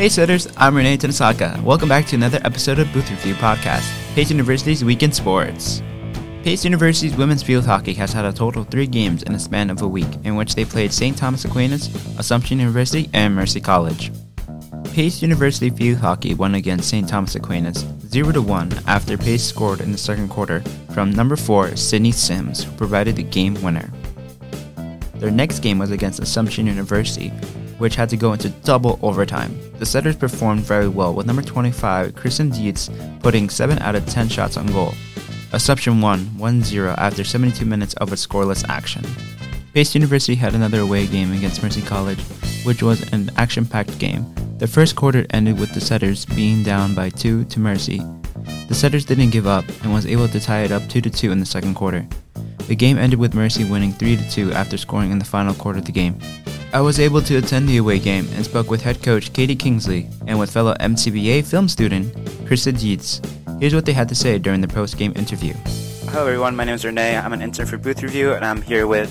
Hey Setters, I'm Renee Tanasaka. Welcome back to another episode of Booth Review Podcast, Pace University's Weekend Sports. Pace University's women's field hockey has had a total of three games in a span of a week, in which they played St. Thomas Aquinas, Assumption University, and Mercy College. Pace University field hockey won against St. Thomas Aquinas 0 1 after Pace scored in the second quarter from number 4 Sydney Sims, who provided the game winner. Their next game was against Assumption University, which had to go into double overtime. The setters performed very well, with number 25, Kristen Dietz, putting 7 out of 10 shots on goal. Assumption won 1 0 after 72 minutes of a scoreless action. Pace University had another away game against Mercy College, which was an action packed game. The first quarter ended with the setters being down by 2 to Mercy. The setters didn't give up and was able to tie it up 2 2 in the second quarter. The game ended with Mercy winning 3 2 after scoring in the final quarter of the game. I was able to attend the away game and spoke with head coach Katie Kingsley and with fellow MCBA film student Krista Dietz. Here's what they had to say during the post-game interview. Hello everyone, my name is Renee. I'm an intern for Booth Review and I'm here with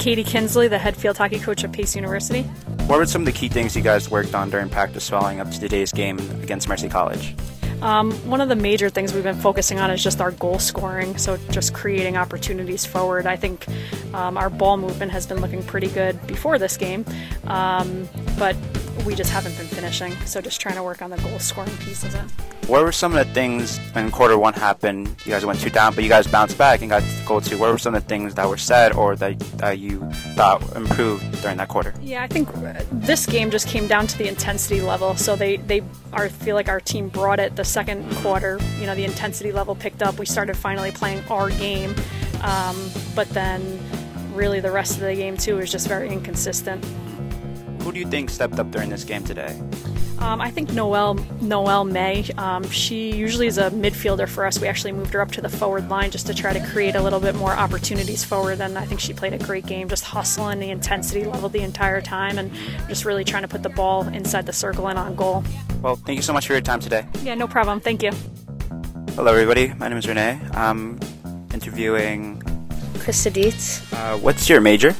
Katie Kinsley, the head field hockey coach at Pace University. What were some of the key things you guys worked on during practice following up to today's game against Mercy College? Um, one of the major things we've been focusing on is just our goal scoring, so just creating opportunities forward. I think um, our ball movement has been looking pretty good before this game, um, but we just haven't been finishing, so just trying to work on the goal scoring piece of it. What were some of the things when quarter one happened? You guys went two down, but you guys bounced back and got to goal two. What were some of the things that were said or that, that you thought improved during that quarter? Yeah, I think this game just came down to the intensity level. So they they are feel like our team brought it the second quarter. You know, the intensity level picked up. We started finally playing our game, um, but then really the rest of the game too was just very inconsistent. Who do you think stepped up during this game today? Um, I think Noelle Noelle May. Um, she usually is a midfielder for us. We actually moved her up to the forward line just to try to create a little bit more opportunities forward. And I think she played a great game, just hustling the intensity level the entire time, and just really trying to put the ball inside the circle and on goal. Well, thank you so much for your time today. Yeah, no problem. Thank you. Hello, everybody. My name is Renee. I'm interviewing. Krista Dietz. Uh, what's your major?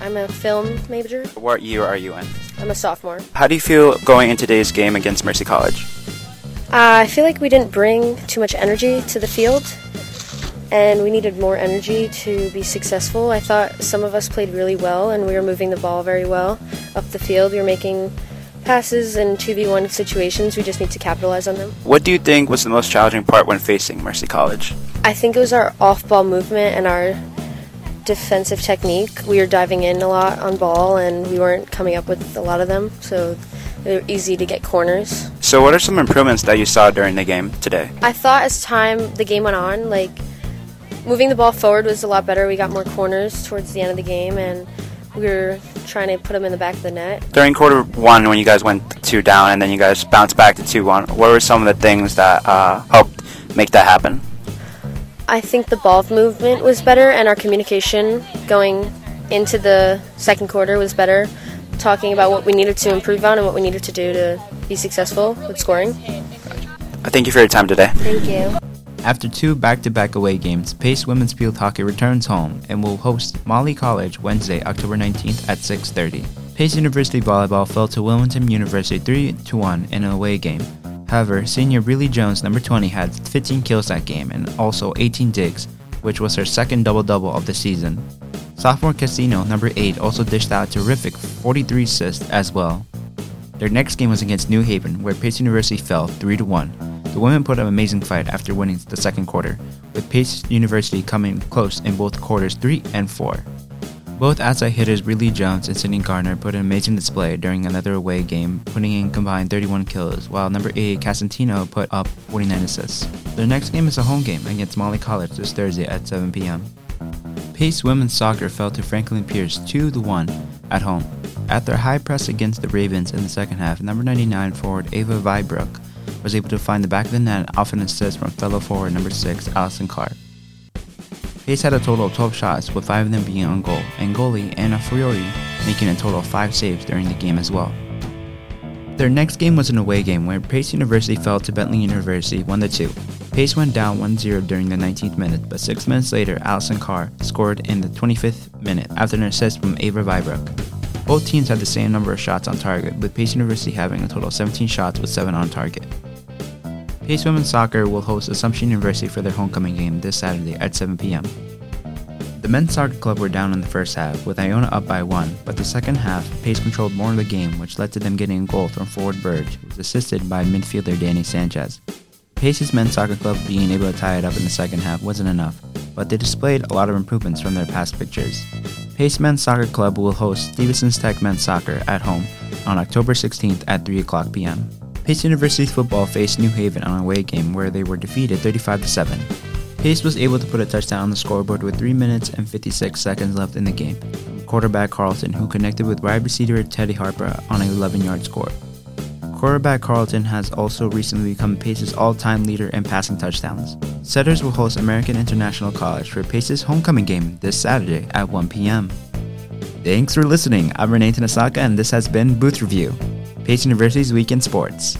I'm a film major. What year are you in? I'm a sophomore. How do you feel going in today's game against Mercy College? Uh, I feel like we didn't bring too much energy to the field, and we needed more energy to be successful. I thought some of us played really well, and we were moving the ball very well up the field. We were making passes in 2v1 situations. We just need to capitalize on them. What do you think was the most challenging part when facing Mercy College? I think it was our off ball movement and our defensive technique. We were diving in a lot on ball, and we weren't coming up with a lot of them, so they were easy to get corners. So, what are some improvements that you saw during the game today? I thought as time the game went on, like moving the ball forward was a lot better. We got more corners towards the end of the game, and we were trying to put them in the back of the net. During quarter one, when you guys went two down and then you guys bounced back to two one, what were some of the things that uh, helped make that happen? I think the ball movement was better, and our communication going into the second quarter was better. Talking about what we needed to improve on and what we needed to do to be successful with scoring. I thank you for your time today. Thank you. After two back-to-back away games, Pace Women's Field Hockey returns home and will host Molloy College Wednesday, October 19th at 6:30. Pace University volleyball fell to Wilmington University 3-1 in an away game. However, senior Riley Jones, number 20, had 15 kills that game and also 18 digs, which was her second double-double of the season. Sophomore Casino, number 8, also dished out a terrific 43 assists as well. Their next game was against New Haven, where Pace University fell 3-1. The women put up an amazing fight after winning the second quarter, with Pace University coming close in both quarters 3 and 4. Both outside hitters Riley Jones and Sydney Garner put an amazing display during another away game, putting in combined 31 kills, while number 8 Casantino put up 49 assists. Their next game is a home game against Molloy College this Thursday at 7 p.m. Pace women's soccer fell to Franklin Pierce 2-1 at home. After a high press against the Ravens in the second half, number 99 forward Ava Vibrook was able to find the back of the net off an assist from fellow forward number 6 Allison Clark. Pace had a total of 12 shots, with 5 of them being on goal, and goalie Anna Fiori making a total of 5 saves during the game as well. Their next game was an away game where Pace University fell to Bentley University 1-2. Pace went down 1-0 during the 19th minute, but 6 minutes later, Allison Carr scored in the 25th minute after an assist from Ava Vibrook. Both teams had the same number of shots on target, with Pace University having a total of 17 shots with 7 on target. Pace Women's Soccer will host Assumption University for their homecoming game this Saturday at 7 p.m. The men's soccer club were down in the first half, with Iona up by one, but the second half, Pace controlled more of the game, which led to them getting a goal from forward Burge, who was assisted by midfielder Danny Sanchez. Pace's men's soccer club being able to tie it up in the second half wasn't enough, but they displayed a lot of improvements from their past pictures. Pace Men's Soccer Club will host Stevenson's Tech Men's Soccer at home on October 16th at 3 o'clock p.m. Pace University football faced New Haven on a away game where they were defeated 35 7. Pace was able to put a touchdown on the scoreboard with 3 minutes and 56 seconds left in the game. Quarterback Carlton, who connected with wide receiver Teddy Harper on an 11 yard score. Quarterback Carlton has also recently become Pace's all time leader in passing touchdowns. Setters will host American International College for Pace's homecoming game this Saturday at 1 p.m. Thanks for listening. I'm Renee Tanasaka, and this has been Booth Review, Pace University's Week in Sports.